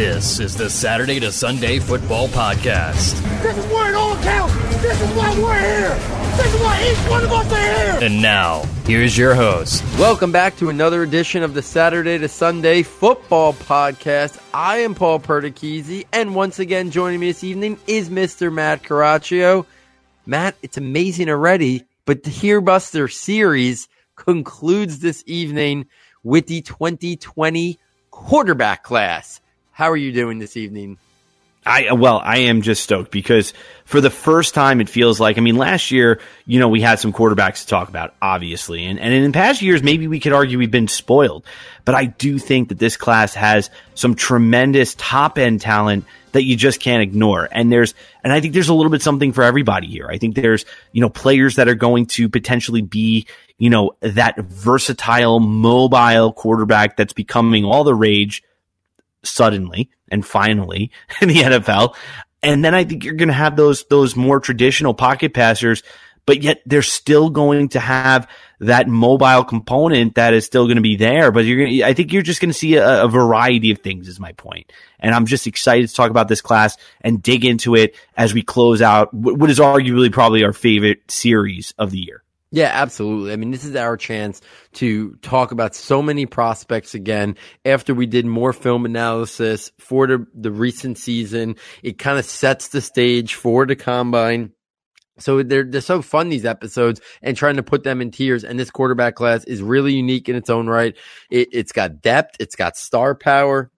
This is the Saturday to Sunday Football Podcast. This is where it all counts. This is why we're here. This is why each one of us are here. And now, here's your host. Welcome back to another edition of the Saturday to Sunday Football Podcast. I am Paul Perticchese, and once again joining me this evening is Mr. Matt Caraccio. Matt, it's amazing already, but the Hearbuster series concludes this evening with the 2020 quarterback class. How are you doing this evening? I well, I am just stoked because for the first time, it feels like I mean, last year, you know, we had some quarterbacks to talk about, obviously, and and in past years, maybe we could argue we've been spoiled, but I do think that this class has some tremendous top end talent that you just can't ignore, and there's and I think there's a little bit something for everybody here. I think there's you know players that are going to potentially be you know that versatile, mobile quarterback that's becoming all the rage suddenly and finally in the NFL. And then I think you're going to have those, those more traditional pocket passers, but yet they're still going to have that mobile component that is still going to be there. But you're going to, I think you're just going to see a, a variety of things is my point. And I'm just excited to talk about this class and dig into it as we close out what is arguably probably our favorite series of the year. Yeah, absolutely. I mean, this is our chance to talk about so many prospects again after we did more film analysis for the, the recent season. It kind of sets the stage for the combine. So they're they're so fun these episodes and trying to put them in tiers. And this quarterback class is really unique in its own right. It, it's got depth, it's got star power,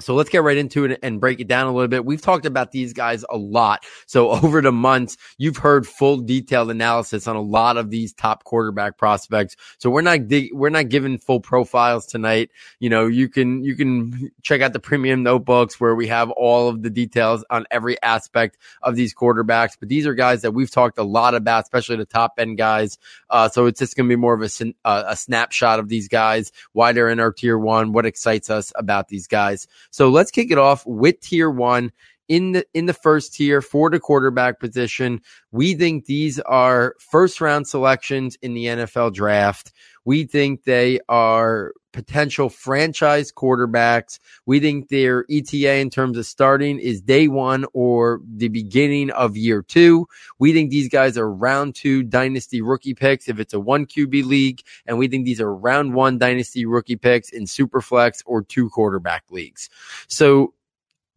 so let's get right into it and break it down a little bit. We've talked about these guys a lot. So over the months, you've heard full detailed analysis on a lot of these top quarterback prospects. So we're not dig- we're not giving full profiles tonight. You know, you can you can check out the premium notebooks where we have all of the details on every aspect of these quarterbacks. But these are guys that we've talked a lot about, especially the top end guys. Uh, so it's just going to be more of a, uh, a snapshot of these guys, why they're in our tier one, what excites us about these guys. So let's kick it off with tier one in the in the first tier for the quarterback position. We think these are first round selections in the NFL draft. We think they are potential franchise quarterbacks. We think their ETA in terms of starting is day one or the beginning of year two. We think these guys are round two dynasty rookie picks if it's a one QB league. And we think these are round one dynasty rookie picks in super flex or two quarterback leagues. So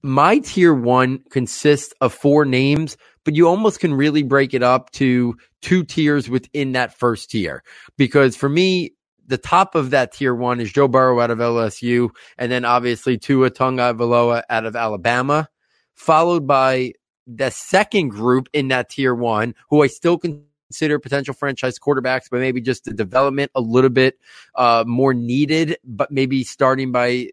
my tier one consists of four names, but you almost can really break it up to two tiers within that first tier. Because for me, the top of that tier one is Joe Burrow out of LSU, and then obviously Tua Tagovailoa out of Alabama, followed by the second group in that tier one, who I still consider potential franchise quarterbacks, but maybe just the development a little bit uh, more needed, but maybe starting by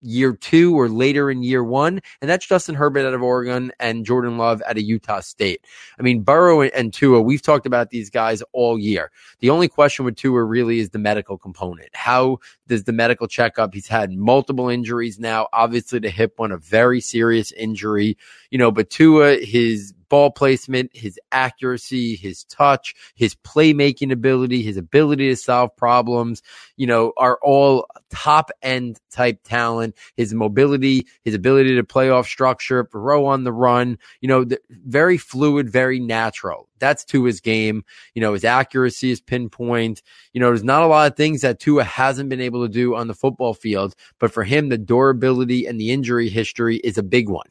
year two or later in year one. And that's Justin Herbert out of Oregon and Jordan Love at a Utah State. I mean, Burrow and Tua, we've talked about these guys all year. The only question with Tua really is the medical component. How does the medical checkup? He's had multiple injuries now. Obviously, the hip one, a very serious injury, you know, but Tua, his ball placement, his accuracy, his touch, his playmaking ability, his ability to solve problems, you know, are all top end type talent. His mobility, his ability to play off structure, throw on the run, you know, very fluid, very natural. That's Tua's game. You know, his accuracy is pinpoint. You know, there's not a lot of things that Tua hasn't been able to do on the football field, but for him, the durability and the injury history is a big one.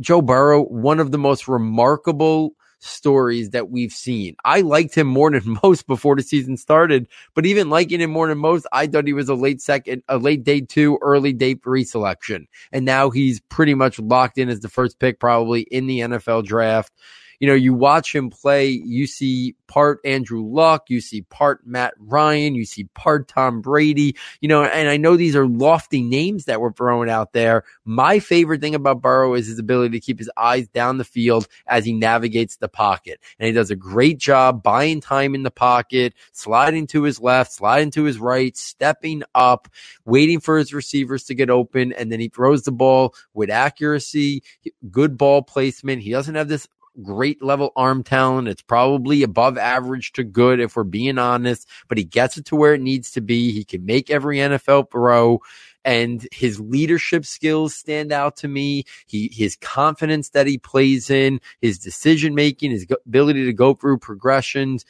Joe Burrow, one of the most remarkable stories that we've seen. I liked him more than most before the season started, but even liking him more than most, I thought he was a late second, a late day two, early day three selection. And now he's pretty much locked in as the first pick probably in the NFL draft you know, you watch him play, you see part Andrew Luck, you see part Matt Ryan, you see part Tom Brady, you know, and I know these are lofty names that were thrown out there. My favorite thing about Burrow is his ability to keep his eyes down the field as he navigates the pocket. And he does a great job buying time in the pocket, sliding to his left, sliding to his right, stepping up, waiting for his receivers to get open. And then he throws the ball with accuracy, good ball placement. He doesn't have this great level arm talent. It's probably above average to good if we're being honest, but he gets it to where it needs to be. He can make every NFL pro and his leadership skills stand out to me. He, his confidence that he plays in, his decision making, his ability to go through progressions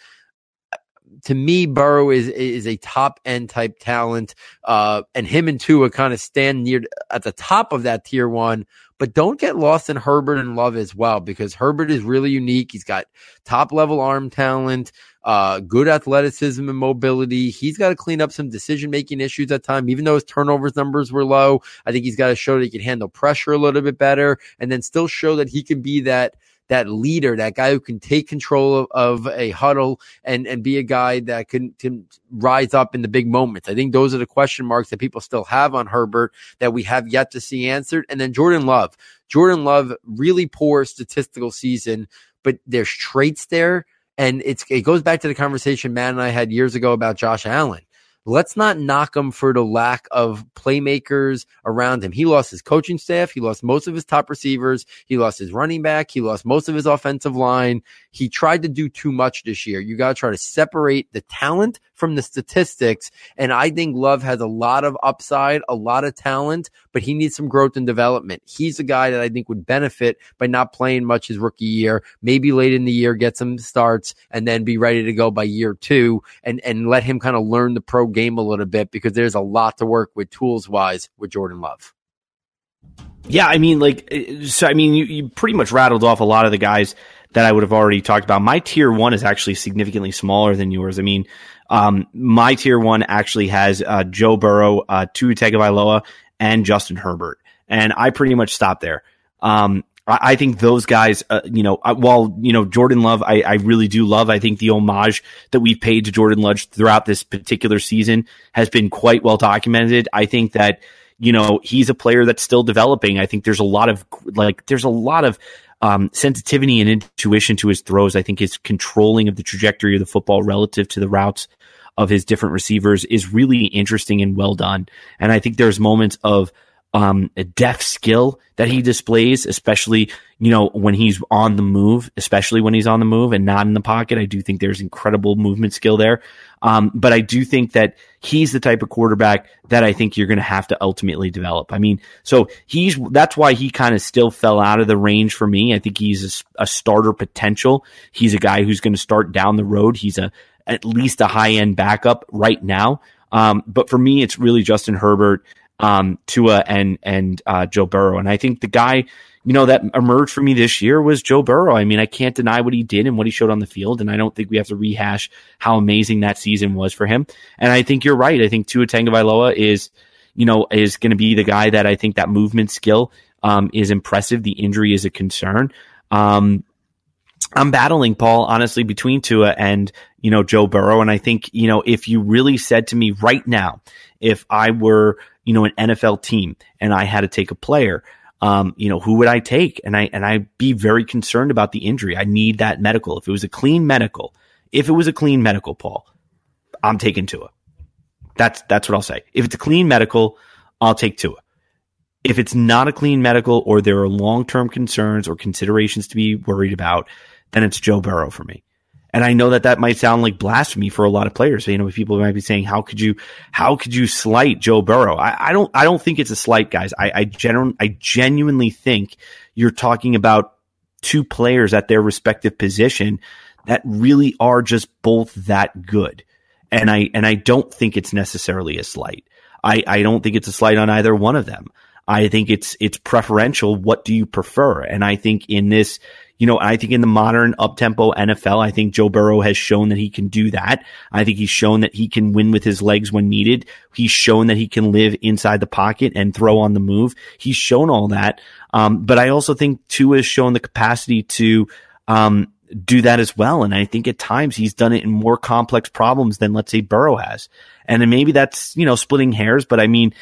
to me, Burrow is is a top end type talent, uh, and him and Tua kind of stand near at the top of that tier one. But don't get lost in Herbert and Love as well, because Herbert is really unique. He's got top level arm talent, uh, good athleticism and mobility. He's got to clean up some decision making issues at time, even though his turnovers numbers were low. I think he's got to show that he can handle pressure a little bit better, and then still show that he can be that that leader, that guy who can take control of, of a huddle and, and be a guy that can, can rise up in the big moments. I think those are the question marks that people still have on Herbert that we have yet to see answered. And then Jordan Love. Jordan Love, really poor statistical season, but there's traits there. And it's, it goes back to the conversation Matt and I had years ago about Josh Allen let's not knock him for the lack of playmakers around him. He lost his coaching staff. He lost most of his top receivers. He lost his running back. He lost most of his offensive line. He tried to do too much this year. You got to try to separate the talent from the statistics. And I think Love has a lot of upside, a lot of talent, but he needs some growth and development. He's a guy that I think would benefit by not playing much his rookie year, maybe late in the year, get some starts and then be ready to go by year two and, and let him kind of learn the pro game a little bit because there's a lot to work with tools wise with Jordan Love. Yeah, I mean, like, uh, so I mean, you, you pretty much rattled off a lot of the guys that I would have already talked about. My tier one is actually significantly smaller than yours. I mean, um, my tier one actually has uh, Joe Burrow, uh, Tua Tagovailoa, and Justin Herbert, and I pretty much stopped there. Um, I, I think those guys, uh, you know, uh, while you know Jordan Love, I, I really do love. I think the homage that we've paid to Jordan Love throughout this particular season has been quite well documented. I think that you know he's a player that's still developing. I think there's a lot of like there's a lot of um, sensitivity and intuition to his throws. I think his controlling of the trajectory of the football relative to the routes of his different receivers is really interesting and well done. And I think there's moments of um, a deft skill that he displays, especially, you know, when he's on the move, especially when he's on the move and not in the pocket. I do think there's incredible movement skill there. Um, but I do think that he's the type of quarterback that I think you're going to have to ultimately develop. I mean, so he's, that's why he kind of still fell out of the range for me. I think he's a, a starter potential. He's a guy who's going to start down the road. He's a, at least a high end backup right now. Um, but for me, it's really Justin Herbert um, Tua and and uh, Joe Burrow. And I think the guy, you know, that emerged for me this year was Joe Burrow. I mean, I can't deny what he did and what he showed on the field, and I don't think we have to rehash how amazing that season was for him. And I think you're right. I think Tua Tagovailoa is, you know, is going to be the guy that I think that movement skill um, is impressive. The injury is a concern. Um, I'm battling Paul honestly between Tua and you know Joe Burrow, and I think you know if you really said to me right now, if I were you know, an NFL team and I had to take a player, um, you know, who would I take? And I, and I'd be very concerned about the injury. I need that medical. If it was a clean medical, if it was a clean medical, Paul, I'm taking Tua. That's, that's what I'll say. If it's a clean medical, I'll take Tua. If it's not a clean medical or there are long term concerns or considerations to be worried about, then it's Joe Burrow for me. And I know that that might sound like blasphemy for a lot of players. You know, people might be saying, "How could you, how could you slight Joe Burrow?" I, I don't, I don't think it's a slight, guys. I, I I genuinely think you're talking about two players at their respective position that really are just both that good. And I, and I don't think it's necessarily a slight. I, I don't think it's a slight on either one of them. I think it's, it's preferential. What do you prefer? And I think in this, you know, I think in the modern up-tempo NFL, I think Joe Burrow has shown that he can do that. I think he's shown that he can win with his legs when needed. He's shown that he can live inside the pocket and throw on the move. He's shown all that. Um, but I also think Tua has shown the capacity to, um, do that as well. And I think at times he's done it in more complex problems than let's say Burrow has. And maybe that's, you know, splitting hairs, but I mean,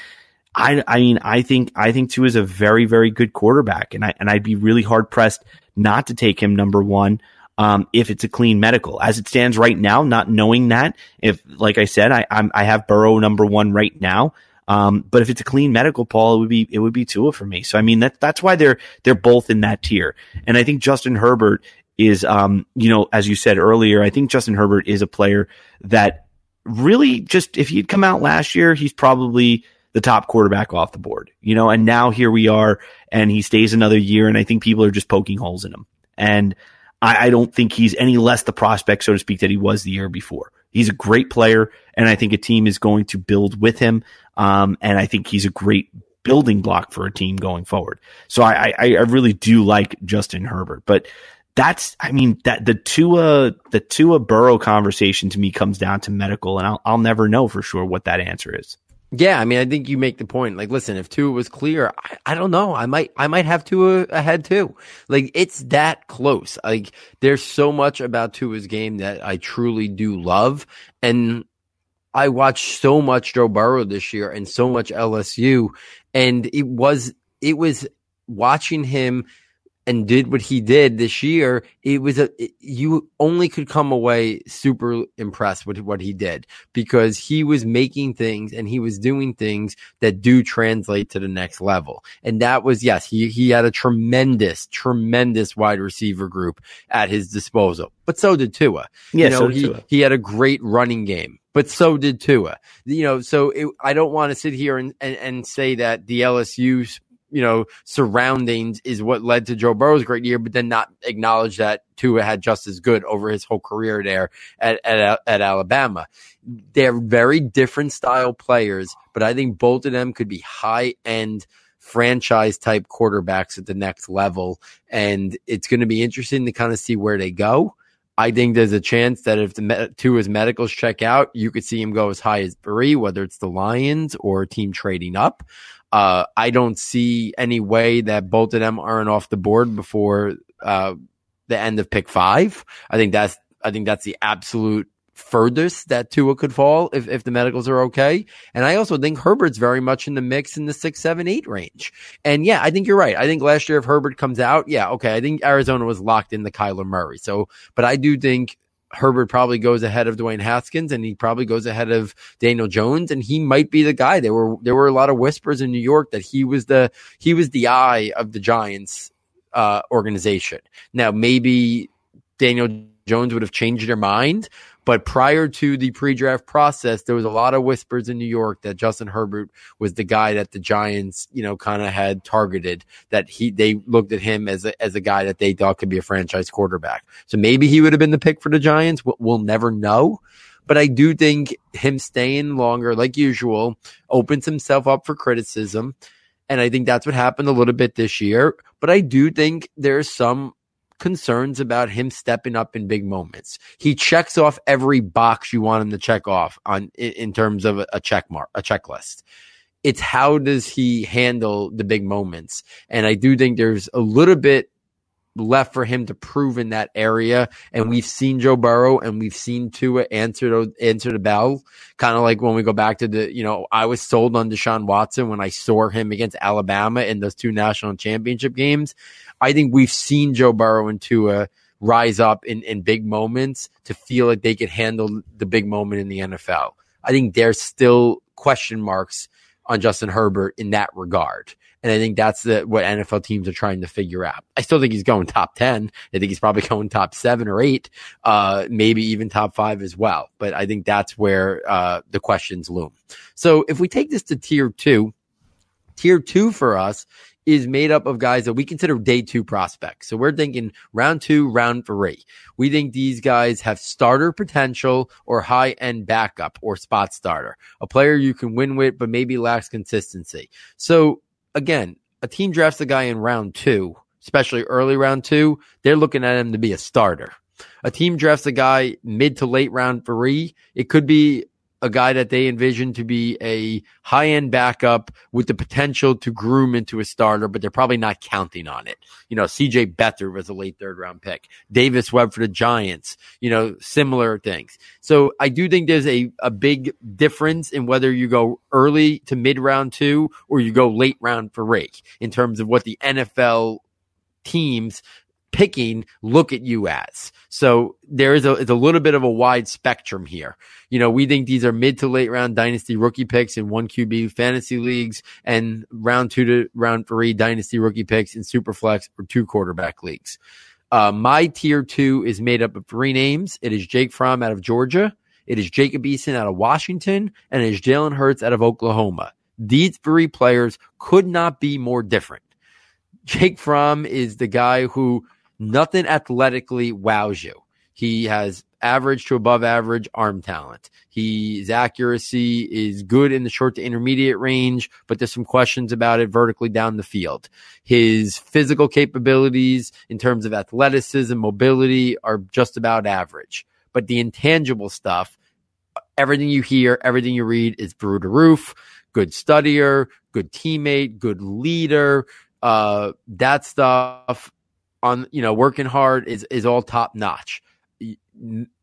I, I mean, I think, I think Tua is a very, very good quarterback and I, and I'd be really hard pressed not to take him number one. Um, if it's a clean medical as it stands right now, not knowing that if, like I said, I, I'm, I have Burrow number one right now. Um, but if it's a clean medical, Paul, it would be it would be Tua for me. So I mean that that's why they're they're both in that tier. And I think Justin Herbert is, um, you know, as you said earlier, I think Justin Herbert is a player that really just if he'd come out last year, he's probably the top quarterback off the board, you know, and now here we are and he stays another year and I think people are just poking holes in him. And I, I don't think he's any less the prospect, so to speak, that he was the year before. He's a great player and I think a team is going to build with him. Um, and I think he's a great building block for a team going forward. So I, I, I really do like Justin Herbert, but that's I mean that the Tua the Tua Burrow conversation to me comes down to medical, and I'll I'll never know for sure what that answer is. Yeah, I mean, I think you make the point. Like, listen, if Tua was clear, I, I don't know. I might, I might have Tua uh, ahead too. Like, it's that close. Like, there's so much about Tua's game that I truly do love, and I watched so much Joe Burrow this year and so much LSU, and it was, it was watching him and did what he did this year, it was a it, you only could come away super impressed with what he did because he was making things and he was doing things that do translate to the next level. And that was yes, he he had a tremendous, tremendous wide receiver group at his disposal. But so did Tua. Yeah, you know, so he Tua. he had a great running game. But so did Tua. You know, so it, I don't want to sit here and, and, and say that the LSU you know, surroundings is what led to Joe Burrow's great year, but then not acknowledge that Tua had just as good over his whole career there at, at, at Alabama. They're very different style players, but I think both of them could be high end franchise type quarterbacks at the next level. And it's going to be interesting to kind of see where they go. I think there's a chance that if the two his medicals check out, you could see him go as high as three, whether it's the Lions or a team trading up. Uh, I don't see any way that both of them aren't off the board before uh, the end of pick five. I think that's I think that's the absolute furthest that Tua could fall if, if the medicals are okay. And I also think Herbert's very much in the mix in the six, seven, eight range. And yeah, I think you're right. I think last year if Herbert comes out, yeah, okay. I think Arizona was locked in the Kyler Murray. So, but I do think Herbert probably goes ahead of Dwayne Haskins and he probably goes ahead of Daniel Jones and he might be the guy. There were there were a lot of whispers in New York that he was the he was the eye of the Giants uh, organization. Now maybe Daniel Jones would have changed their mind, but prior to the pre-draft process, there was a lot of whispers in New York that Justin Herbert was the guy that the Giants, you know, kind of had targeted. That he they looked at him as a as a guy that they thought could be a franchise quarterback. So maybe he would have been the pick for the Giants. We'll, we'll never know. But I do think him staying longer, like usual, opens himself up for criticism. And I think that's what happened a little bit this year. But I do think there's some concerns about him stepping up in big moments. He checks off every box you want him to check off on in, terms of a, check mark, a checklist. It's how does he handle the big moments? And I do think there's a little bit left for him to prove in that area. And we've seen Joe Burrow and we've seen Tua answer the, answer the bell. Kind of like when we go back to the, you know, I was sold on Deshaun Watson when I saw him against Alabama in those two national championship games. I think we've seen Joe Burrow and Tua rise up in, in big moments to feel like they could handle the big moment in the NFL. I think there's still question marks on Justin Herbert in that regard. And I think that's the, what NFL teams are trying to figure out. I still think he's going top 10. I think he's probably going top seven or eight, uh, maybe even top five as well. But I think that's where, uh, the questions loom. So if we take this to tier two, tier two for us is made up of guys that we consider day two prospects. So we're thinking round two, round three. We think these guys have starter potential or high end backup or spot starter, a player you can win with, but maybe lacks consistency. So again, a team drafts a guy in round two, especially early round two, they're looking at him to be a starter. A team drafts a guy mid to late round three. It could be a guy that they envision to be a high end backup with the potential to groom into a starter, but they're probably not counting on it. You know, CJ Beathard was a late third round pick. Davis Webb for the Giants, you know, similar things. So I do think there's a, a big difference in whether you go early to mid round two or you go late round for rake in terms of what the NFL teams picking look at you as. So there is a, it's a little bit of a wide spectrum here. You know, we think these are mid to late round dynasty rookie picks in one QB fantasy leagues and round two to round three dynasty rookie picks in super flex or two quarterback leagues. Uh, my tier two is made up of three names. It is Jake Fromm out of Georgia. It is Jacob Eason out of Washington and it is Jalen Hurts out of Oklahoma. These three players could not be more different. Jake Fromm is the guy who nothing athletically wows you. He has average to above average arm talent. his accuracy is good in the short to intermediate range, but there's some questions about it vertically down the field. His physical capabilities in terms of athleticism, mobility are just about average. But the intangible stuff, everything you hear, everything you read is through the roof. Good studier, good teammate, good leader. Uh, that stuff on you know working hard is is all top notch.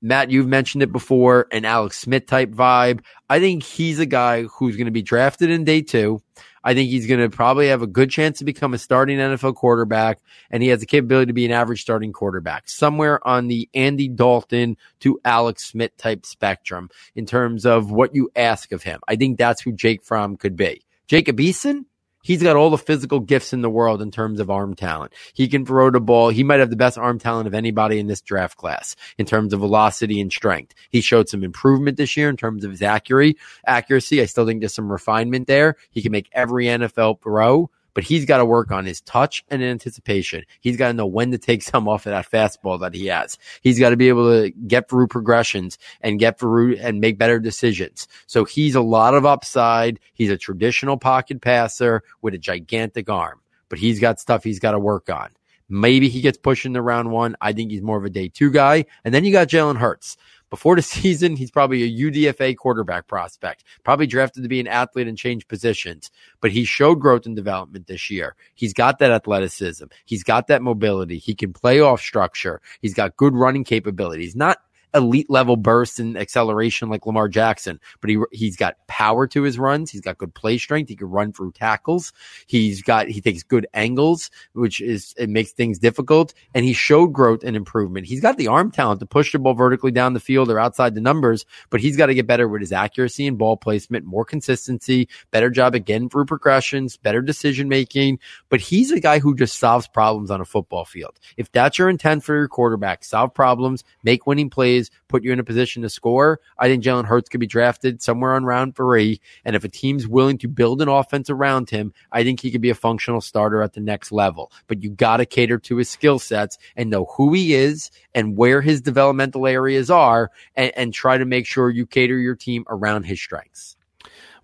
Matt, you've mentioned it before, an Alex Smith type vibe. I think he's a guy who's going to be drafted in day two. I think he's going to probably have a good chance to become a starting NFL quarterback, and he has the capability to be an average starting quarterback, somewhere on the Andy Dalton to Alex Smith type spectrum in terms of what you ask of him. I think that's who Jake Fromm could be. Jacob Eason, he's got all the physical gifts in the world in terms of arm talent. He can throw the ball. He might have the best arm talent of anybody in this draft class in terms of velocity and strength. He showed some improvement this year in terms of his accuracy. Accuracy. I still think there's some refinement there. He can make every NFL throw but he's got to work on his touch and anticipation. He's got to know when to take some off of that fastball that he has. He's got to be able to get through progressions and get through and make better decisions. So he's a lot of upside. He's a traditional pocket passer with a gigantic arm, but he's got stuff he's got to work on. Maybe he gets pushed into round one. I think he's more of a day two guy. And then you got Jalen Hurts. Before the season, he's probably a UDFA quarterback prospect, probably drafted to be an athlete and change positions, but he showed growth and development this year. He's got that athleticism. He's got that mobility. He can play off structure. He's got good running capabilities, not elite level burst and acceleration like Lamar Jackson, but he he's got power to his runs. He's got good play strength. He can run through tackles. He's got he takes good angles, which is it makes things difficult. And he showed growth and improvement. He's got the arm talent to push the ball vertically down the field or outside the numbers, but he's got to get better with his accuracy and ball placement, more consistency, better job again through progressions, better decision making. But he's a guy who just solves problems on a football field. If that's your intent for your quarterback, solve problems, make winning plays put you in a position to score. I think Jalen Hurts could be drafted somewhere on round three. And if a team's willing to build an offense around him, I think he could be a functional starter at the next level. But you got to cater to his skill sets and know who he is and where his developmental areas are and, and try to make sure you cater your team around his strengths.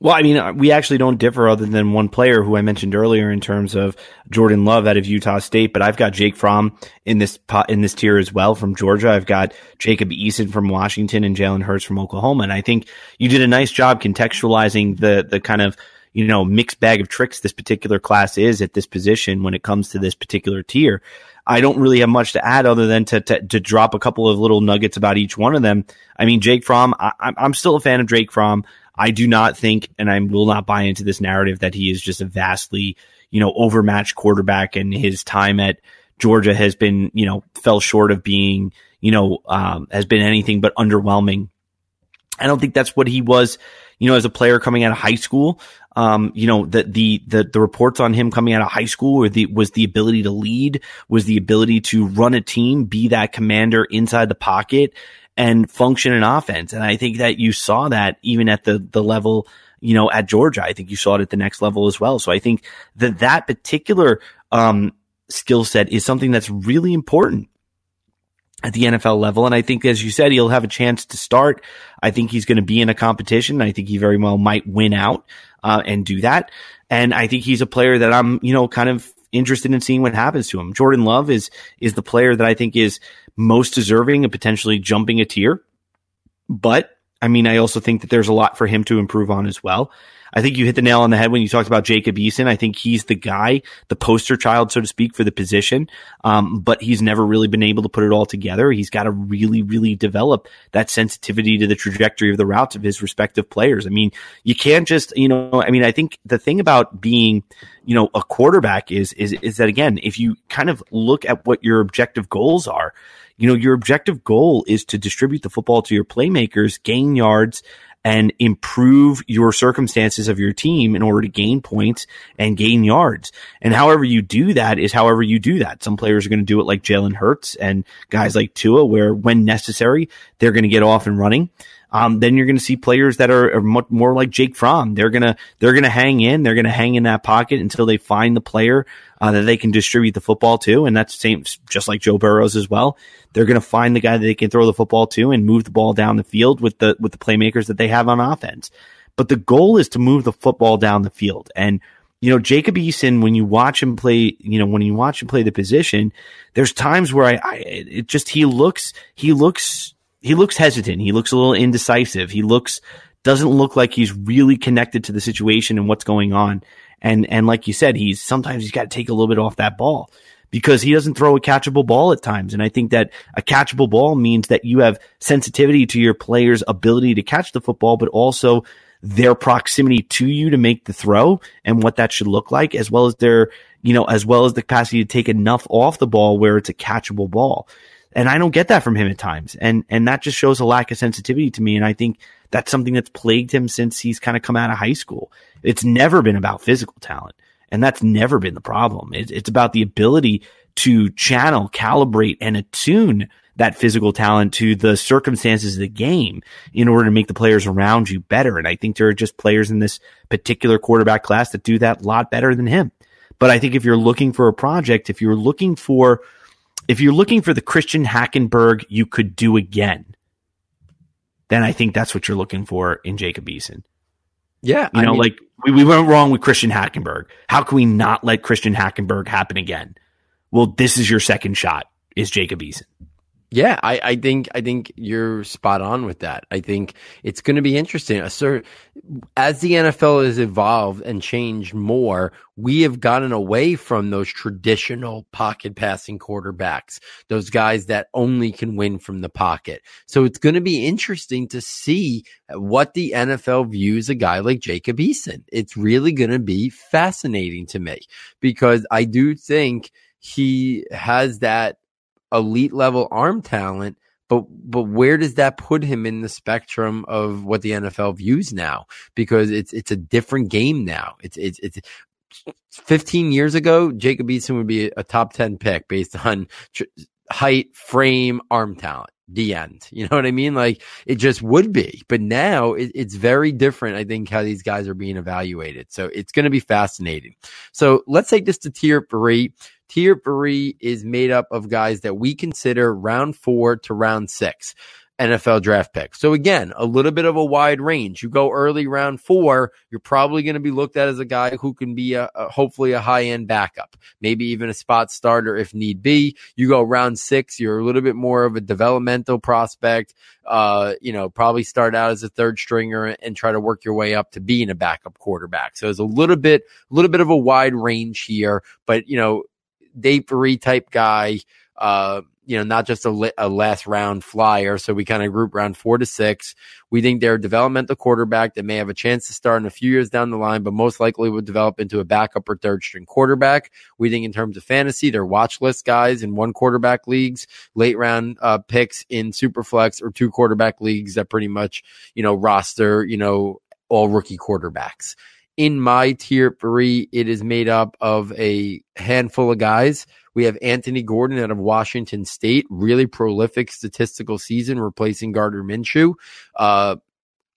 Well, I mean, uh, we actually don't differ other than one player who I mentioned earlier in terms of Jordan Love out of Utah State, but I've got Jake Fromm in this in this tier as well from Georgia. I've got Jacob Eason from Washington and Jalen Hurts from Oklahoma, and I think you did a nice job contextualizing the the kind of you know mixed bag of tricks this particular class is at this position when it comes to this particular tier. I don't really have much to add other than to, to, to drop a couple of little nuggets about each one of them. I mean, Jake Fromm, I, I'm still a fan of Jake Fromm. I do not think, and I will not buy into this narrative that he is just a vastly, you know, overmatched quarterback and his time at Georgia has been, you know, fell short of being, you know, um, has been anything but underwhelming. I don't think that's what he was, you know, as a player coming out of high school. Um, you know, the, the, the, the reports on him coming out of high school were the, was the ability to lead, was the ability to run a team, be that commander inside the pocket and function in offense. And I think that you saw that even at the, the level, you know, at Georgia. I think you saw it at the next level as well. So I think that that particular, um, skill set is something that's really important at the NFL level. And I think, as you said, he'll have a chance to start. I think he's going to be in a competition. I think he very well might win out, uh, and do that. And I think he's a player that I'm, you know, kind of interested in seeing what happens to him. Jordan Love is, is the player that I think is most deserving of potentially jumping a tier. But I mean, I also think that there's a lot for him to improve on as well. I think you hit the nail on the head when you talked about Jacob Eason. I think he's the guy, the poster child, so to speak, for the position. Um, but he's never really been able to put it all together. He's got to really, really develop that sensitivity to the trajectory of the routes of his respective players. I mean, you can't just, you know, I mean, I think the thing about being, you know, a quarterback is, is, is that again, if you kind of look at what your objective goals are, you know, your objective goal is to distribute the football to your playmakers, gain yards, and improve your circumstances of your team in order to gain points and gain yards. And however you do that is however you do that. Some players are going to do it like Jalen Hurts and guys like Tua, where when necessary, they're going to get off and running. Um, then you're going to see players that are, are more like Jake Fromm. They're gonna they're gonna hang in. They're gonna hang in that pocket until they find the player uh, that they can distribute the football to, and that's same just like Joe Burrows as well. They're going to find the guy that they can throw the football to and move the ball down the field with the with the playmakers that they have on offense. But the goal is to move the football down the field. And you know, Jacob Eason, when you watch him play, you know, when you watch him play the position, there's times where I, I it just he looks he looks he looks hesitant. He looks a little indecisive. He looks doesn't look like he's really connected to the situation and what's going on. And and like you said, he's sometimes he's got to take a little bit off that ball because he doesn't throw a catchable ball at times. And I think that a catchable ball means that you have sensitivity to your player's ability to catch the football, but also their proximity to you to make the throw and what that should look like, as well as their, you know, as well as the capacity to take enough off the ball where it's a catchable ball. And I don't get that from him at times. And, and that just shows a lack of sensitivity to me. And I think that's something that's plagued him since he's kind of come out of high school. It's never been about physical talent. And that's never been the problem. It's, it's about the ability to channel, calibrate, and attune that physical talent to the circumstances of the game in order to make the players around you better. And I think there are just players in this particular quarterback class that do that a lot better than him. But I think if you're looking for a project, if you're looking for, if you're looking for the Christian Hackenberg you could do again, then I think that's what you're looking for in Jacob Eason. Yeah. You I know, mean, like we, we went wrong with Christian Hackenberg. How can we not let Christian Hackenberg happen again? Well, this is your second shot, is Jacob Eason. Yeah, I, I think I think you're spot on with that. I think it's going to be interesting. As the NFL has evolved and changed more, we have gotten away from those traditional pocket passing quarterbacks, those guys that only can win from the pocket. So it's going to be interesting to see what the NFL views a guy like Jacob Eason. It's really going to be fascinating to me because I do think he has that elite level arm talent, but but where does that put him in the spectrum of what the NFL views now? Because it's it's a different game now. It's it's it's 15 years ago, Jacob Eason would be a top 10 pick based on tr- height, frame, arm talent. The end. You know what I mean? Like it just would be. But now it, it's very different, I think, how these guys are being evaluated. So it's going to be fascinating. So let's take this to tier three. Tier three is made up of guys that we consider round four to round six. NFL draft picks. So again, a little bit of a wide range. You go early round four, you're probably going to be looked at as a guy who can be a, a hopefully a high end backup, maybe even a spot starter if need be. You go round six, you're a little bit more of a developmental prospect. Uh, you know, probably start out as a third stringer and try to work your way up to being a backup quarterback. So there's a little bit, a little bit of a wide range here, but you know, day three type guy. Uh, you know, not just a, a last round flyer. So we kind of group round four to six. We think they're a developmental quarterback that may have a chance to start in a few years down the line, but most likely would develop into a backup or third string quarterback. We think in terms of fantasy, they're watch list guys in one quarterback leagues, late round uh, picks in super flex or two quarterback leagues that pretty much, you know, roster, you know, all rookie quarterbacks. In my tier three, it is made up of a handful of guys we have Anthony Gordon out of Washington State, really prolific statistical season, replacing Gardner Minshew. Uh,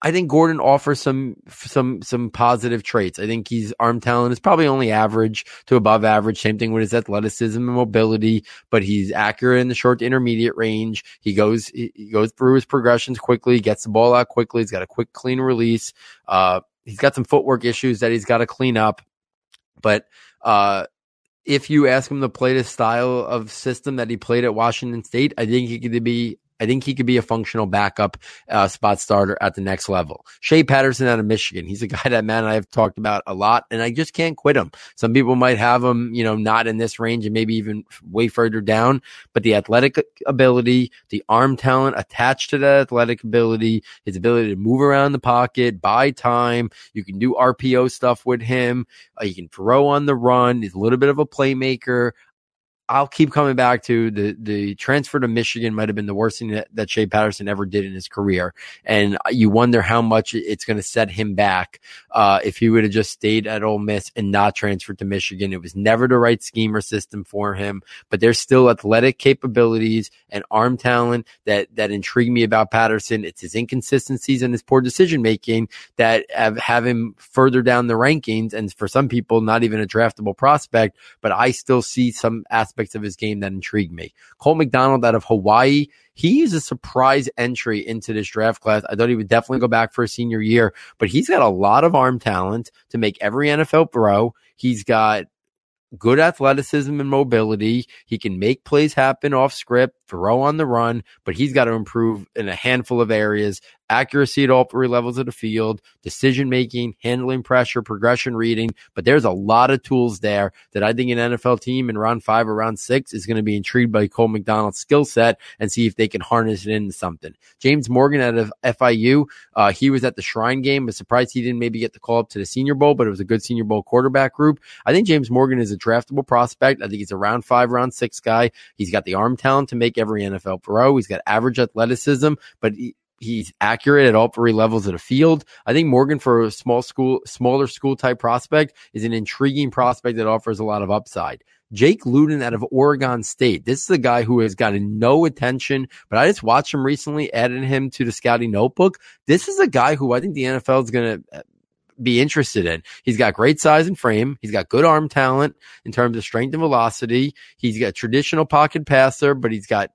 I think Gordon offers some some some positive traits. I think he's arm talent is probably only average to above average. Same thing with his athleticism and mobility, but he's accurate in the short to intermediate range. He goes he goes through his progressions quickly, gets the ball out quickly. He's got a quick, clean release. Uh, he's got some footwork issues that he's got to clean up, but uh, if you ask him to play the style of system that he played at Washington State, I think he could be I think he could be a functional backup uh, spot starter at the next level. Shea Patterson out of Michigan. He's a guy that man and I have talked about a lot, and I just can't quit him. Some people might have him, you know, not in this range and maybe even way further down, but the athletic ability, the arm talent attached to that athletic ability, his ability to move around the pocket, buy time. You can do RPO stuff with him. Uh, you can throw on the run. He's a little bit of a playmaker. I'll keep coming back to the the transfer to Michigan might have been the worst thing that, that Shea Patterson ever did in his career, and you wonder how much it's going to set him back uh, if he would have just stayed at Ole Miss and not transferred to Michigan. It was never the right scheme or system for him, but there's still athletic capabilities and arm talent that that intrigue me about Patterson. It's his inconsistencies and his poor decision making that have, have him further down the rankings, and for some people, not even a draftable prospect. But I still see some aspects aspects of his game that intrigue me. Cole McDonald out of Hawaii, he's a surprise entry into this draft class. I thought he would definitely go back for a senior year, but he's got a lot of arm talent to make every NFL throw. He's got good athleticism and mobility. He can make plays happen off script, throw on the run, but he's got to improve in a handful of areas accuracy at all three levels of the field, decision making, handling pressure, progression reading. But there's a lot of tools there that I think an NFL team in round five or round six is going to be intrigued by Cole McDonald's skill set and see if they can harness it into something. James Morgan out of FIU, uh, he was at the Shrine game. Was surprised he didn't maybe get the call up to the Senior Bowl, but it was a good Senior Bowl quarterback group. I think James Morgan is a draftable prospect. I think he's a round five, round six guy. He's got the arm talent to make every NFL pro. He's got average athleticism, but he, He's accurate at all three levels of the field. I think Morgan for a small school, smaller school type prospect is an intriguing prospect that offers a lot of upside. Jake Luton out of Oregon State. This is a guy who has gotten no attention, but I just watched him recently, added him to the scouting notebook. This is a guy who I think the NFL is going to uh, be interested in. He's got great size and frame. He's got good arm talent in terms of strength and velocity. He's got traditional pocket passer, but he's got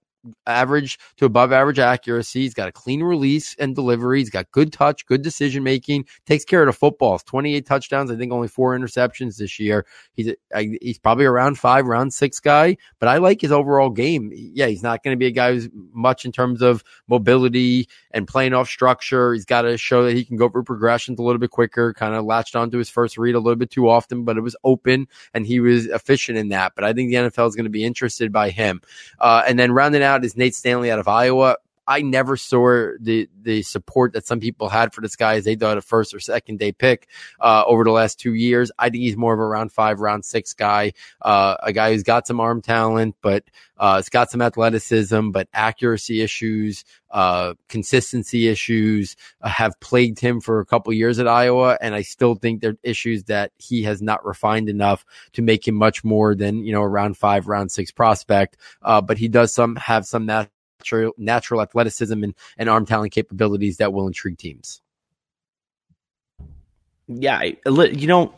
average to above average accuracy. He's got a clean release and delivery. He's got good touch, good decision making. Takes care of the footballs. Twenty eight touchdowns. I think only four interceptions this year. He's he's probably around five, round six guy. But I like his overall game. Yeah, he's not going to be a guy who's much in terms of mobility and playing off structure. He's got to show that he can go through progressions a little bit quicker. Kind of latched onto his first read a little bit too often, but it was open and he was efficient in that. But I think the NFL is going to be interested by him. Uh, and then rounding out is Nate Stanley out of Iowa. I never saw the the support that some people had for this guy as they thought a first or second day pick uh, over the last two years. I think he's more of a round five, round six guy, uh, a guy who's got some arm talent, but uh, it's got some athleticism, but accuracy issues, uh, consistency issues uh, have plagued him for a couple years at Iowa, and I still think they're issues that he has not refined enough to make him much more than you know a round five, round six prospect. Uh, but he does some have some that natural, natural athleticism and, and arm talent capabilities that will intrigue teams. Yeah, you know,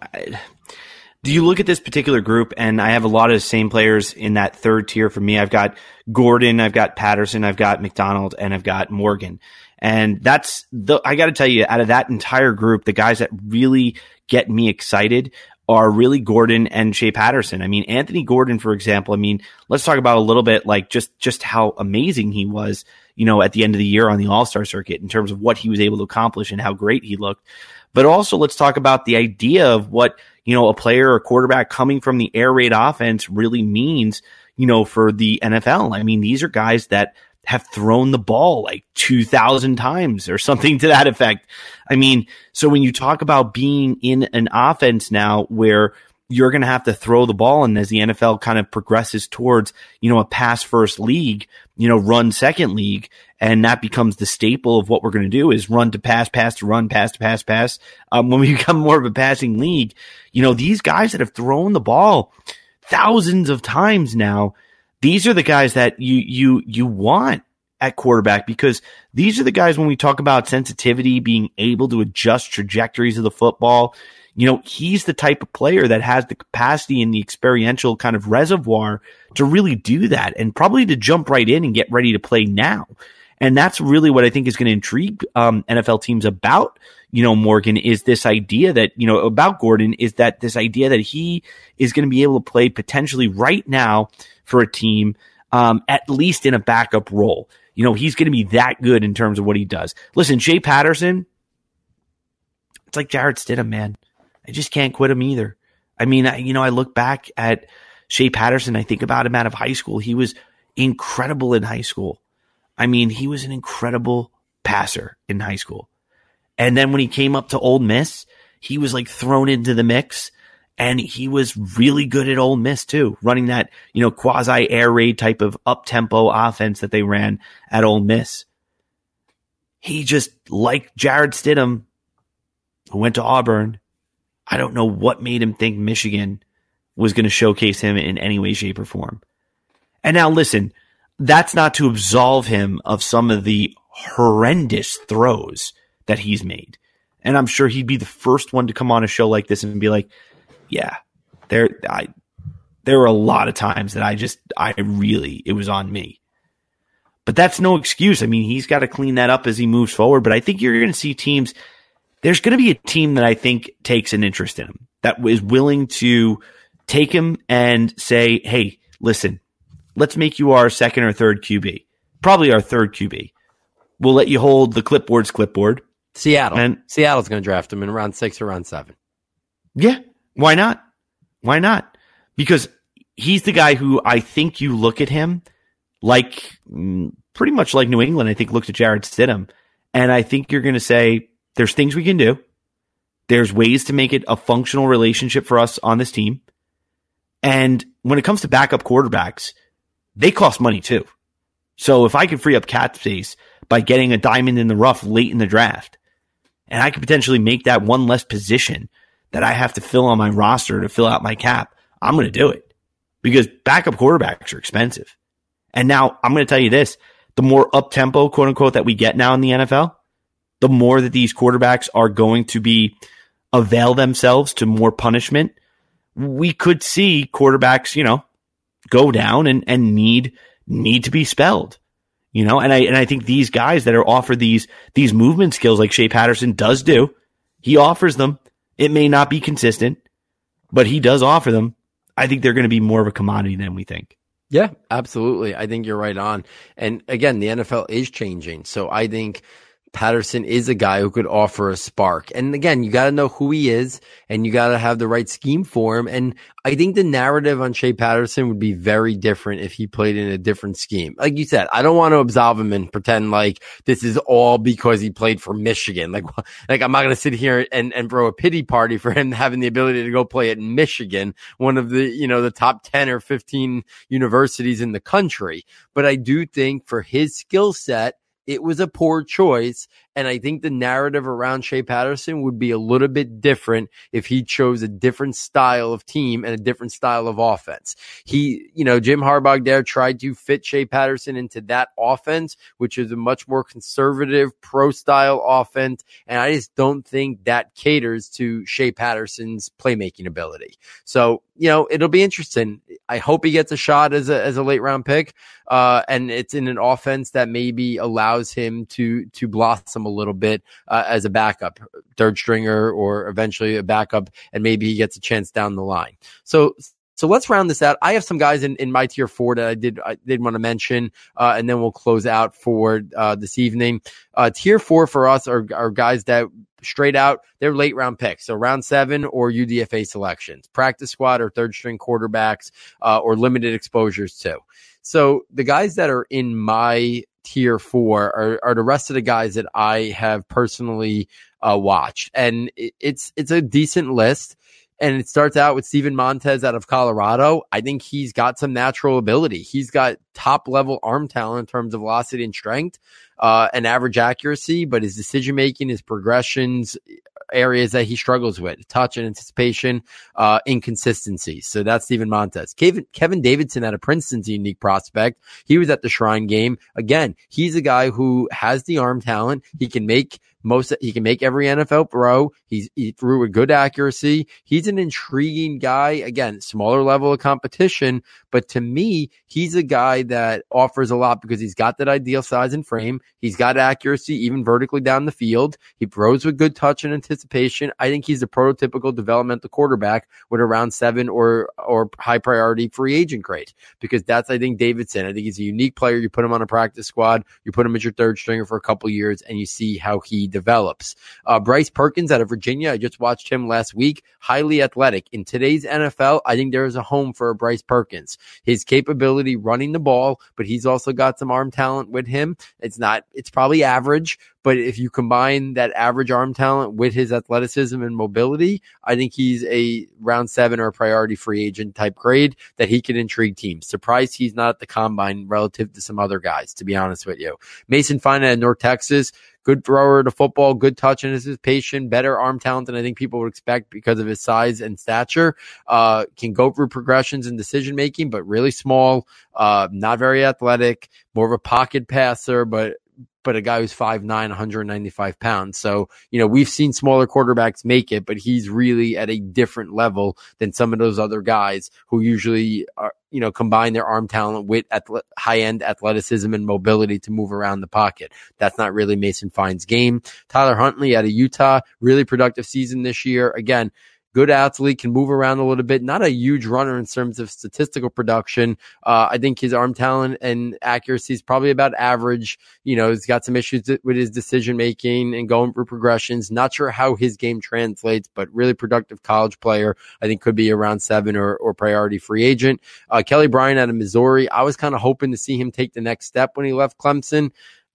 do you look at this particular group and I have a lot of the same players in that third tier for me. I've got Gordon, I've got Patterson, I've got McDonald, and I've got Morgan. And that's the, I got to tell you, out of that entire group, the guys that really get me excited are really Gordon and Shea Patterson. I mean, Anthony Gordon, for example, I mean, let's talk about a little bit like just, just how amazing he was, you know, at the end of the year on the All Star circuit in terms of what he was able to accomplish and how great he looked. But also let's talk about the idea of what, you know, a player or quarterback coming from the air raid offense really means, you know, for the NFL. I mean, these are guys that have thrown the ball like 2000 times or something to that effect. I mean, so when you talk about being in an offense now where you're going to have to throw the ball and as the NFL kind of progresses towards, you know, a pass first league, you know, run second league and that becomes the staple of what we're going to do is run to pass, pass to run, pass to pass, pass. Um, when we become more of a passing league, you know, these guys that have thrown the ball thousands of times now, these are the guys that you you you want at quarterback because these are the guys when we talk about sensitivity, being able to adjust trajectories of the football. You know, he's the type of player that has the capacity and the experiential kind of reservoir to really do that and probably to jump right in and get ready to play now. And that's really what I think is going to intrigue um, NFL teams about, you know, Morgan is this idea that, you know, about Gordon is that this idea that he is going to be able to play potentially right now for a team, um, at least in a backup role. You know, he's going to be that good in terms of what he does. Listen, Shea Patterson, it's like Jarrett Stidham, man. I just can't quit him either. I mean, I, you know, I look back at Shea Patterson. I think about him out of high school. He was incredible in high school. I mean, he was an incredible passer in high school. And then when he came up to Ole Miss, he was like thrown into the mix and he was really good at Ole Miss too, running that, you know, quasi air raid type of up tempo offense that they ran at Ole Miss. He just, like Jarrett Stidham, who went to Auburn, I don't know what made him think Michigan was going to showcase him in any way, shape, or form. And now listen, that's not to absolve him of some of the horrendous throws that he's made. And I'm sure he'd be the first one to come on a show like this and be like, yeah, there, I, there were a lot of times that I just, I really, it was on me. But that's no excuse. I mean, he's got to clean that up as he moves forward. But I think you're going to see teams, there's going to be a team that I think takes an interest in him, that is willing to take him and say, hey, listen, let's make you our second or third QB, probably our third QB. We'll let you hold the clipboard's clipboard. Seattle. And Seattle's going to draft him in round six or round seven. Yeah. Why not? Why not? Because he's the guy who I think you look at him like mm, pretty much like New England, I think looked at Jarrett Stidham. And I think you're going to say, there's things we can do. There's ways to make it a functional relationship for us on this team. And when it comes to backup quarterbacks, they cost money too. So if I could free up cap space by getting a diamond in the rough late in the draft, and I could potentially make that one less position that I have to fill on my roster to fill out my cap, I'm going to do it because backup quarterbacks are expensive. And now I'm going to tell you this, the more up tempo, quote unquote, that we get now in the NFL, the more that these quarterbacks are going to be avail themselves to more punishment. We could see quarterbacks, you know, go down and, and need, need to be spelled. You know, and I and I think these guys that are offered these these movement skills like Shea Patterson does do, he offers them. It may not be consistent, but he does offer them. I think they're going to be more of a commodity than we think. Yeah, absolutely. I think you're right on. And again, the NFL is changing. So I think Patterson is a guy who could offer a spark. And again, you got to know who he is and you got to have the right scheme for him. And I think the narrative on Shea Patterson would be very different if he played in a different scheme. Like you said, I don't want to absolve him and pretend like this is all because he played for Michigan. Like, like I'm not going to sit here and, and throw a pity party for him having the ability to go play at Michigan, one of the, you know, the top 10 or 15 universities in the country. But I do think for his skill set, it was a poor choice. And I think the narrative around Shea Patterson would be a little bit different if he chose a different style of team and a different style of offense. He, you know, Jim Harbaugh there tried to fit Shea Patterson into that offense, which is a much more conservative pro style offense. And I just don't think that caters to Shea Patterson's playmaking ability. So, you know, it'll be interesting. I hope he gets a shot as a, as a late round pick. Uh, and it's in an offense that maybe allows him to, to blossom a little bit uh, as a backup, third stringer, or eventually a backup, and maybe he gets a chance down the line. So so let's round this out. I have some guys in, in my tier four that I did I did want to mention, uh, and then we'll close out for uh, this evening. Uh, tier four for us are, are guys that straight out they're late round picks, so round seven or UDFA selections, practice squad or third string quarterbacks, uh, or limited exposures too. So the guys that are in my tier four are, are the rest of the guys that I have personally uh, watched, and it, it's it's a decent list. And it starts out with Steven Montez out of Colorado. I think he's got some natural ability. He's got top level arm talent in terms of velocity and strength, uh, and average accuracy, but his decision making, his progressions, areas that he struggles with touch and anticipation, uh, inconsistency. So that's Steven Montez. Kevin, Kevin Davidson out of Princeton's a unique prospect. He was at the Shrine game. Again, he's a guy who has the arm talent. He can make most. He can make every NFL throw. He's he threw with good accuracy. He's an intriguing guy. Again, smaller level of competition, but to me, he's a guy that offers a lot because he's got that ideal size and frame. He's got accuracy even vertically down the field. He throws with good touch and anticipation. I think he's a prototypical developmental quarterback with around seven or or high priority free agent grade because that's I think Davidson. I think he's a unique player. You put him on a practice squad, you put him as your third stringer for a couple years, and you see how he develops. Uh, Bryce Perkins out of Virginia. I just watched him last week. Highly athletic in today's NFL. I think there is a home for Bryce Perkins. His capability running the ball, but he's also got some arm talent with him. It's not. It's probably average, but if you combine that average arm talent with his athleticism and mobility, I think he's a round seven or a priority free agent type grade that he can intrigue teams. Surprised he's not at the combine relative to some other guys, to be honest with you. Mason Fine at North Texas, good thrower to football, good touch and anticipation, better arm talent than I think people would expect because of his size and stature. Uh, can go through progressions and decision making, but really small, uh, not very athletic, more of a pocket passer, but but a guy who's 5'9, 195 pounds. So, you know, we've seen smaller quarterbacks make it, but he's really at a different level than some of those other guys who usually are, you know, combine their arm talent with high end athleticism and mobility to move around the pocket. That's not really Mason Fine's game. Tyler Huntley out of Utah, really productive season this year. Again, good athlete, can move around a little bit. Not a huge runner in terms of statistical production. Uh, I think his arm talent and accuracy is probably about average. You know, he's got some issues with his decision making and going through progressions. Not sure how his game translates, but really productive college player. I think could be around seven or, or priority free agent. Uh, Kelly Bryant out of Missouri. I was kind of hoping to see him take the next step when he left Clemson.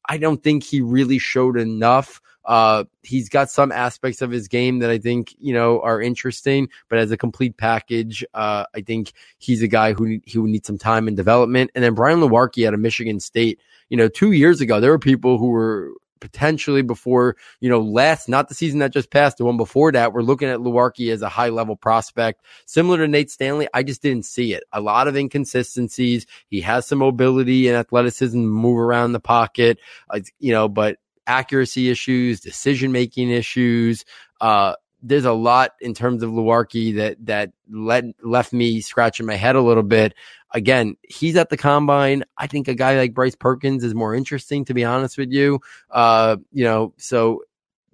I don't think he really showed enough. Uh, he's got some aspects of his game that I think, you know, are interesting, but as a complete package, uh, I think he's a guy who, he would need some time and development. And then Brian Lewerke out of Michigan State, you know, two years ago, there were people who were potentially before, you know, last, not the season that just passed, the one before that, we're looking at Lewerke as a high level prospect. Similar to Nate Stanley, I just didn't see it. A lot of inconsistencies. He has some mobility and athleticism, move around the pocket, uh, you know, but accuracy issues, decision making issues. Uh, there's a lot in terms of Lewerke that that let left me scratching my head a little bit. Again, he's at the combine. I think a guy like Bryce Perkins is more interesting, to be honest with you. Uh, you know, so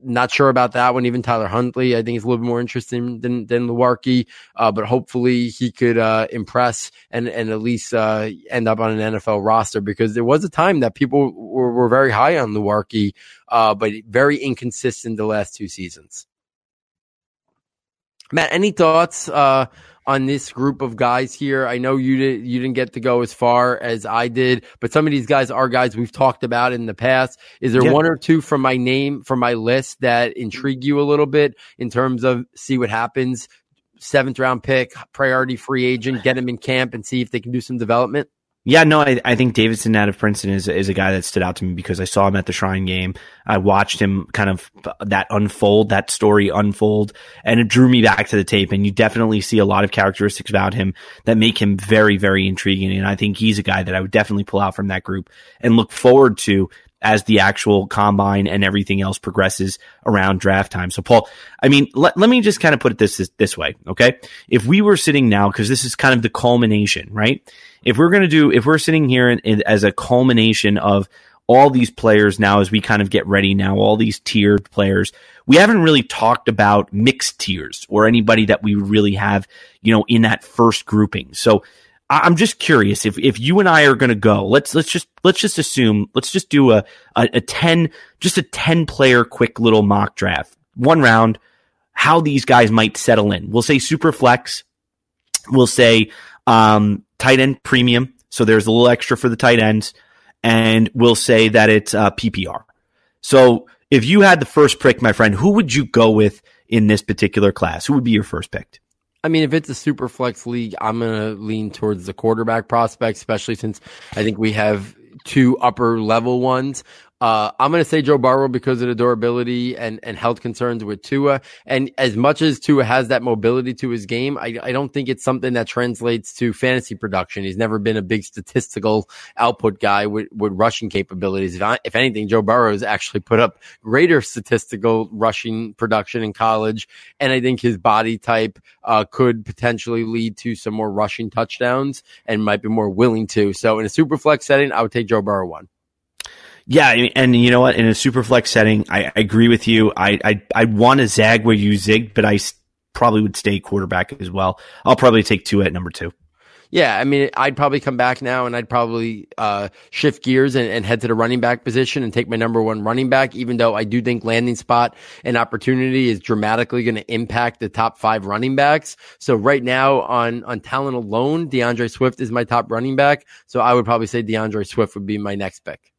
not sure about that one. Even Tyler Huntley, I think is a little bit more interesting than than Lewerke. Uh, but hopefully he could uh, impress and and at least uh, end up on an NFL roster because there was a time that people were, were very high on Lewerke, uh, but very inconsistent the last two seasons. Matt, any thoughts uh, on this group of guys here? I know you did you didn't get to go as far as I did, but some of these guys are guys we've talked about in the past. Is there Yeah. one or two from my name from my list that intrigue you a little bit in terms of see what happens? Seventh round pick, priority free agent, get him in camp and see if they can do some development. Yeah, no, I, I think Davidson out of Princeton is is a guy that stood out to me because I saw him at the Shrine game. I watched him kind of uh, that unfold, that story unfold, and it drew me back to the tape. And you definitely see a lot of characteristics about him that make him very, very intriguing. And I think he's a guy that I would definitely pull out from that group and look forward to as the actual combine and everything else progresses around draft time. So Paul, I mean, let, let me just kind of put it this, this, this way. Okay. If we were sitting now, cause this is kind of the culmination, right? If we're going to do, if we're sitting here in, in, as a culmination of all these players now as we kind of get ready now, all these tiered players, we haven't really talked about mixed tiers or anybody that we really have, you know, in that first grouping. So I'm just curious if, if you and I are going to go, let's, let's just, let's just assume, let's just do a, a, a 10, just a 10 player quick little mock draft, one round, how these guys might settle in. We'll say super flex. We'll say, um, tight end premium. So there's a little extra for the tight ends and we'll say that it's uh, PPR. So if you had the first pick, my friend, who would you go with in this particular class? Who would be your first pick? I mean, if it's a super flex league, I'm going to lean towards the quarterback prospect, especially since I think we have two upper level ones. Uh, I'm going to say Joe Burrow because of the durability and, and health concerns with Tua. And as much as Tua has that mobility to his game, I, I don't think it's something that translates to fantasy production. He's never been a big statistical output guy with, with rushing capabilities. If, I, if anything, Joe Burrow has actually put up greater statistical rushing production in college. And I think his body type uh, could potentially lead to some more rushing touchdowns and might be more willing to. So in a super flex setting, I would take Joe Burrow one. Yeah, and you know what? In a super flex setting, I, I agree with you. I I, I want to zag where you zigged, but I probably would stay quarterback as well. I'll probably take two at number two. Yeah, I mean, I'd probably come back now and I'd probably uh, shift gears and, and, head to the running back position and take my number one running back, even though I do think landing spot and opportunity is dramatically going to impact the top five running backs. So right now on, on talent alone, D'Andre Swift is my top running back. So I would probably say D'Andre Swift would be my next pick.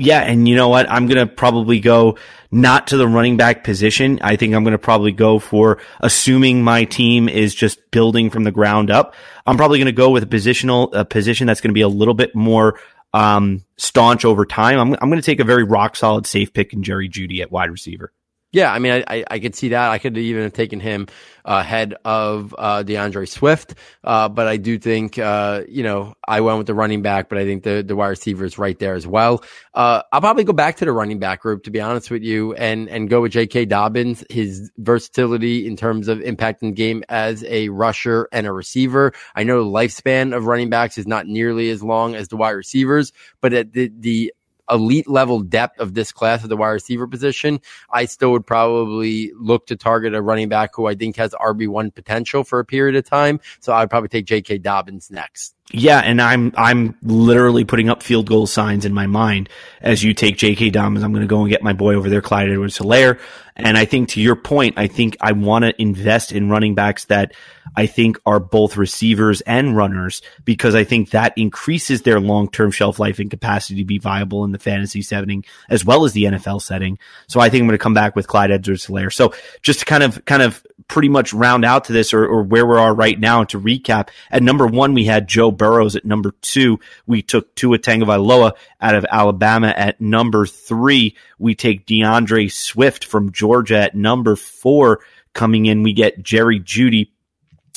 Yeah, and you know what? I'm going to probably go not to the running back position. I think I'm going to probably go for assuming my team is just building from the ground up. I'm probably going to go with a positional a position that's going to be a little bit more um, staunch over time. I'm, I'm going to take a very rock solid safe pick in Jerry Jeudy at wide receiver. Yeah, I mean, I, I, I, could see that. I could even have taken him ahead of uh, D'Andre Swift, uh, but I do think, uh, you know, I went with the running back, but I think the, the wide receiver is right there as well. Uh, I'll probably go back to the running back group, to be honest with you, and, and go with J.K. Dobbins, his versatility in terms of impacting the game as a rusher and a receiver. I know the lifespan of running backs is not nearly as long as the wide receivers, but at the, the elite level depth of this class of the wide receiver position, I still would probably look to target a running back who I think has RB1 potential for a period of time. So I'd probably take J.K. Dobbins next. Yeah, and I'm I'm literally putting up field goal signs in my mind as you take J.K. Dobbins. I'm going to go and get my boy over there, Clyde Edwards-Helaire. And I think to your point, I think I want to invest in running backs that I think are both receivers and runners because I think that increases their long-term shelf life and capacity to be viable in the fantasy setting as well as the NFL setting. So I think I'm going to come back with Clyde Edwards-Helaire. So just to kind of kind of pretty much round out to this or, or where we are right now to recap, at number one we had Joe Burrows. At number two, we took Tua Tagovailoa out of Alabama. At number three, we take D'Andre Swift from Georgia. At number four, coming in, we get Jerry Jeudy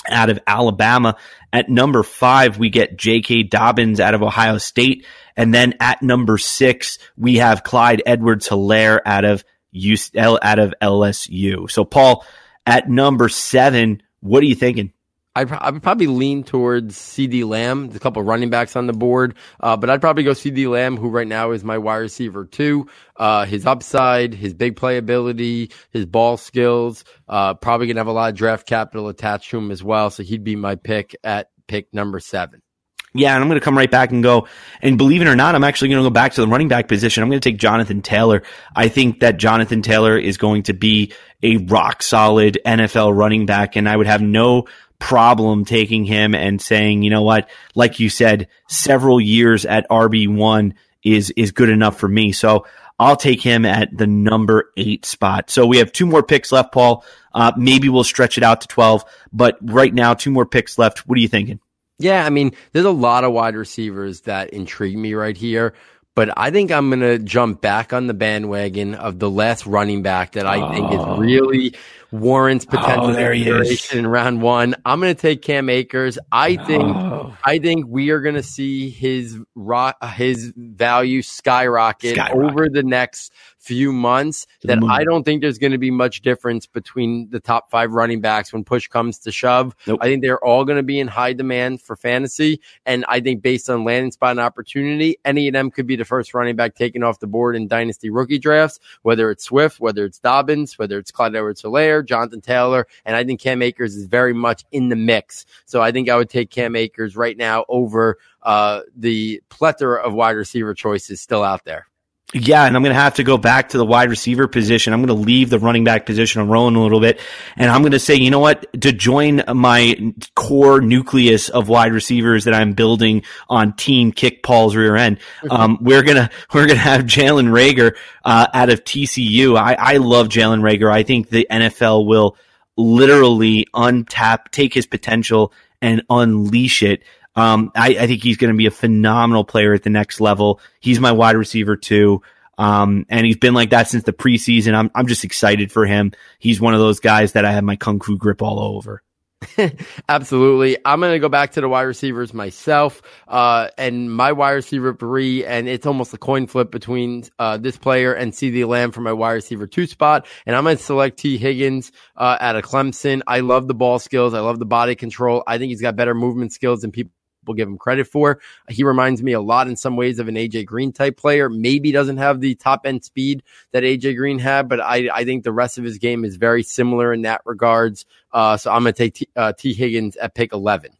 out of Alabama. At number five, we get J.K. Dobbins out of Ohio State. And then at number six, we have Clyde Edwards Helaire out of out of LSU. So Paul, at number seven, what are you thinking? I'd, I would probably lean towards CeeDee Lamb, There's a couple of running backs on the board, uh, but I'd probably go CeeDee Lamb, who right now is my wide receiver too. Uh, his upside, his big playability, his ball skills, uh, probably gonna have a lot of draft capital attached to him as well. So he'd be my pick at pick number seven. Yeah, and I'm going to come right back and go, and believe it or not, I'm actually going to go back to the running back position. I'm going to take Jonathan Taylor. I think that Jonathan Taylor is going to be a rock solid NFL running back, and I would have no problem taking him and saying, you know what, like you said, several years at RB1 is, is good enough for me. So I'll take him at the number eight spot. So we have two more picks left, Paul. Uh, maybe we'll stretch it out to 12, but right now, two more picks left. What are you thinking? Yeah, I mean, there's a lot of wide receivers that intrigue me right here but I think I'm going to jump back on the bandwagon of the last running back that I oh. think is oh. really warrants potential oh, in round one. I'm going to take Cam Akers. I think oh. I think we are going to see his rock his value skyrocket, skyrocket, over the next few months that I don't think there's going to be much difference between the top five running backs when push comes to shove. Nope. I think they're all going to be in high demand for fantasy. And I think based on landing spot and opportunity, any of them could be the first running back taken off the board in dynasty rookie drafts, whether it's Swift, whether it's Dobbins, whether it's Clyde Edwards Helaire, Jonathan Taylor. And I think Cam Akers is very much in the mix. So I think I would take Cam Akers right now over uh, the plethora of wide receiver choices still out there. Yeah, and I'm going to have to go back to the wide receiver position. I'm going to leave the running back position alone a little bit. And I'm going to say, you know what? To join my core nucleus of wide receivers that I'm building on team kick Paul's rear end, mm-hmm. um, we're going to, we're going to have Jalen Reagor uh, out of TCU. I, I love Jalen Reagor. I think the NFL will literally untap, take his potential and unleash it. Um, I, I, think he's going to be a phenomenal player at the next level. He's my wide receiver too. Um, and he's been like that since the preseason. I'm, I'm just excited for him. He's one of those guys that I have my kung fu grip all over. Absolutely. I'm going to go back to the wide receivers myself. Uh, and my wide receiver three, and it's almost a coin flip between, uh, this player and CeeDee Lamb for my wide receiver two spot. And I'm going to select Tee Higgins, uh, out of Clemson. I love the ball skills. I love the body control. I think he's got better movement skills than people people give him credit for. He reminds me a lot in some ways of an AJ Green type player. Maybe doesn't have the top end speed that AJ Green had, but I, I think the rest of his game is very similar in that regards. Uh, so I'm going to take T, uh, Tee Higgins at pick 11.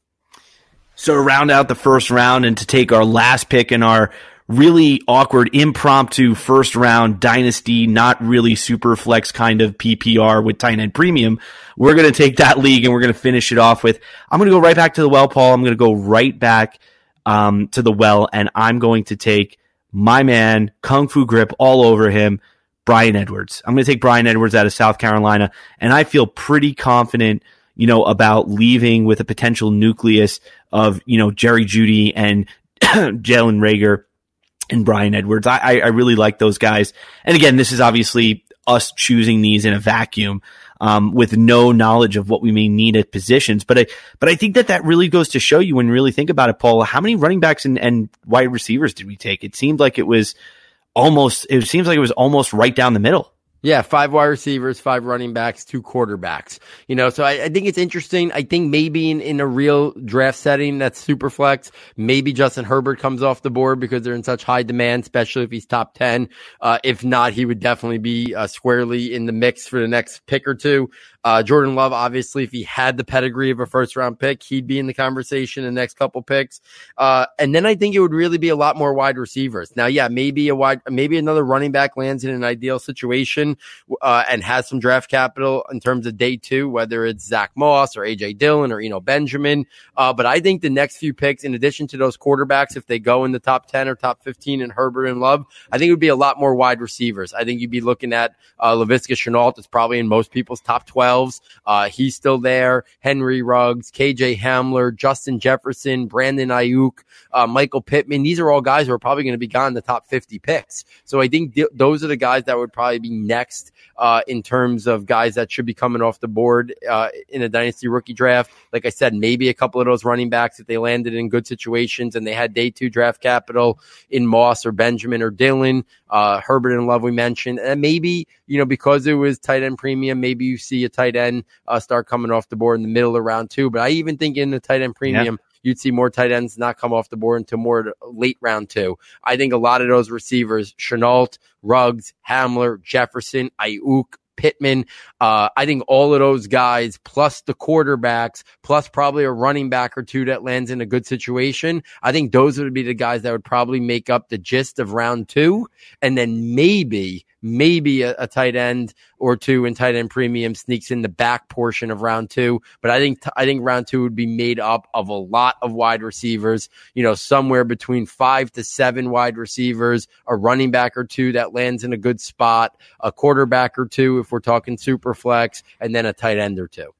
So to round out the first round and to take our last pick in our really awkward, impromptu first round dynasty, not really super flex kind of PPR with tight end premium. We're going to take that league and we're going to finish it off with, I'm going to go right back to the well, Paul. I'm going to go right back, um, to the well and I'm going to take my man, Kung Fu grip all over him, Bryan Edwards. I'm going to take Bryan Edwards out of South Carolina and I feel pretty confident you know, about leaving with a potential nucleus of, you know, Jerry Jeudy and Jalen Reagor and Bryan Edwards. I, I really like those guys. And again, this is obviously us choosing these in a vacuum. Um, with no knowledge of what we may need at positions. But I, but I think that that really goes to show you when you really think about it, Paul, how many running backs and, and wide receivers did we take? It seemed like it was almost, it seems like it was almost right down the middle. Yeah, five wide receivers, five running backs, two quarterbacks. You know, so I, I, think it's interesting. I think maybe in, in a real draft setting that's super flex, maybe Justin Herbert comes off the board because they're in such high demand, especially if he's top 10. Uh, if not, he would definitely be uh, squarely in the mix for the next pick or two. Uh, Jordan Love, obviously, if he had the pedigree of a first round pick, he'd be in the conversation in the next couple picks. Uh, and then I think it would really be a lot more wide receivers. Now, yeah, maybe a wide, maybe another running back lands in an ideal situation, uh, and has some draft capital in terms of day two, whether it's Zach Moss or AJ Dillon or, you know, Benjamin. Uh, but I think the next few picks, in addition to those quarterbacks, if they go in the top 10 or top 15 in Herbert and Love, I think it would be a lot more wide receivers. I think you'd be looking at, uh, Laviska Shenault. It's probably in most people's top 12. Uh, he's still there. Henry Ruggs, KJ Hamler, Justin Jefferson, Brandon Aiyuk, uh, Michael Pittman. These are all guys who are probably going to be gone in the top 50 picks. So I think th- those are the guys that would probably be next uh, in terms of guys that should be coming off the board uh, in a dynasty rookie draft. Like I said, maybe a couple of those running backs if they landed in good situations and they had day two draft capital in Moss or Benjamin or Dillon, uh, Herbert and Love we mentioned, and maybe you know because it was tight end premium, maybe you see a tight end uh, start coming off the board in the middle of round two. But I even think in the tight end premium. Yeah you'd see more tight ends not come off the board until more late round two. I think a lot of those receivers, Shenault, Ruggs, Hamler, Jefferson, Aiyuk, Pittman. Uh, I think all of those guys, plus the quarterbacks, plus probably a running back or two that lands in a good situation. I think those would be the guys that would probably make up the gist of round two. And then maybe maybe a, a, tight end or two in tight end premium sneaks in the back portion of round two. But I think, I think round two would be made up of a lot of wide receivers, you know, somewhere between five to seven wide receivers, a running back or two that lands in a good spot, a quarterback or two, if we're talking super flex, and then a tight end or two.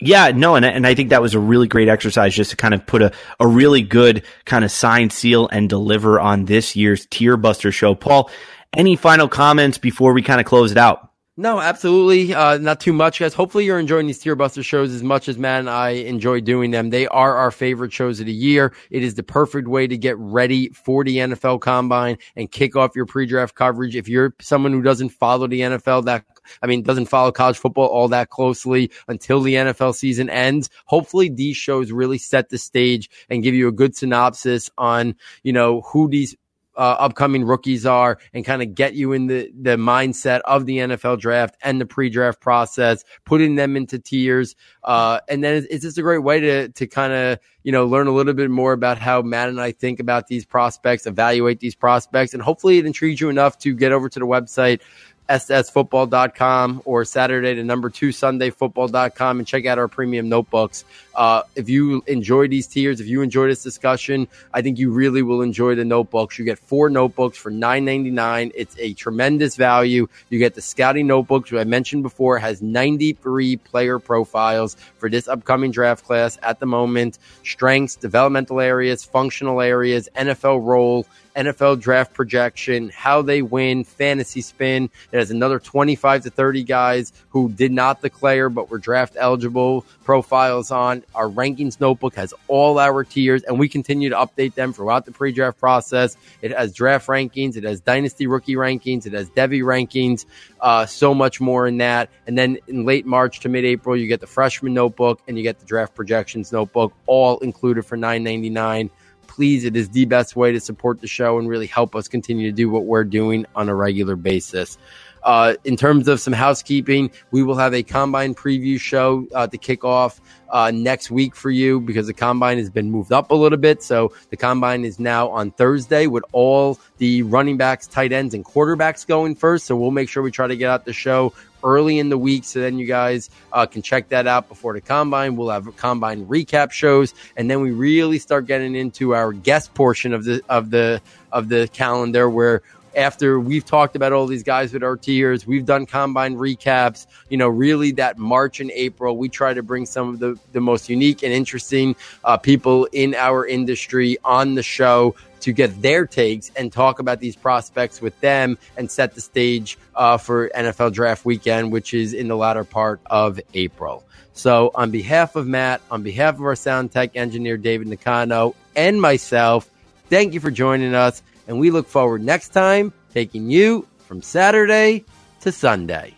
Yeah, no, and and I think that was a really great exercise just to kind of put a, a really good kind of sign, seal, and deliver on this year's Tier Buster show. Paul, any final comments before we kind of close it out? No, absolutely. Uh, not too much, guys. Hopefully you're enjoying these Tier Buster shows as much as Matt and I enjoy doing them. They are our favorite shows of the year. It is the perfect way to get ready for the NFL combine and kick off your pre-draft coverage. If you're someone who doesn't follow the NFL that I mean, doesn't follow college football all that closely until the NFL season ends. Hopefully these shows really set the stage and give you a good synopsis on, you know, who these uh, upcoming rookies are and kind of get you in the, the mindset of the NFL draft and the pre-draft process, putting them into tiers. Uh, and then it's, just a great way to, to kind of, you know, learn a little bit more about how Matt and I think about these prospects, evaluate these prospects, and hopefully it intrigues you enough to get over to the website, ssfootball.com or Saturday to number two Sunday football.com and check out our premium notebooks. Uh, if you enjoy these tiers, if you enjoy this discussion, I think you really will enjoy the notebooks. You get four notebooks for nine ninety nine. It's a tremendous value. You get the scouting notebooks, which I mentioned before, has 93 player profiles for this upcoming draft class at the moment. Strengths, developmental areas, functional areas, NFL role, NFL draft projection, how they win, fantasy spin. It has another 25 to 30 guys who did not declare but were draft eligible profiles on. Our rankings notebook has all our tiers, and we continue to update them throughout the pre draft process. It has draft rankings, it has dynasty rookie rankings, it has devy rankings, uh, so much more in that. And then in late March to mid April, you get the freshman notebook and you get the draft projections notebook, all included for $9.99 please, it is the best way to support the show and really help us continue to do what we're doing on a regular basis. Uh, in terms of some housekeeping, we will have a combine preview show uh, to kick off uh, next week for you because the combine has been moved up a little bit. So the combine is now on Thursday with all the running backs, tight ends, and quarterbacks going first. So we'll make sure we try to get out the show early in the week so then you guys uh, can check that out before the combine we'll have combine recap shows and then we really start getting into our guest portion of the of the of the calendar where after we've talked about all these guys with our tiers, we've done combine recaps, you know, really that March and April, we try to bring some of the, the most unique and interesting uh, people in our industry on the show to get their takes and talk about these prospects with them and set the stage uh, for NFL draft weekend, which is in the latter part of April. So, on behalf of Matt, on behalf of our sound tech engineer, David Nakano, and myself, thank you for joining us. And we look forward next time taking you from Saturday to Sunday.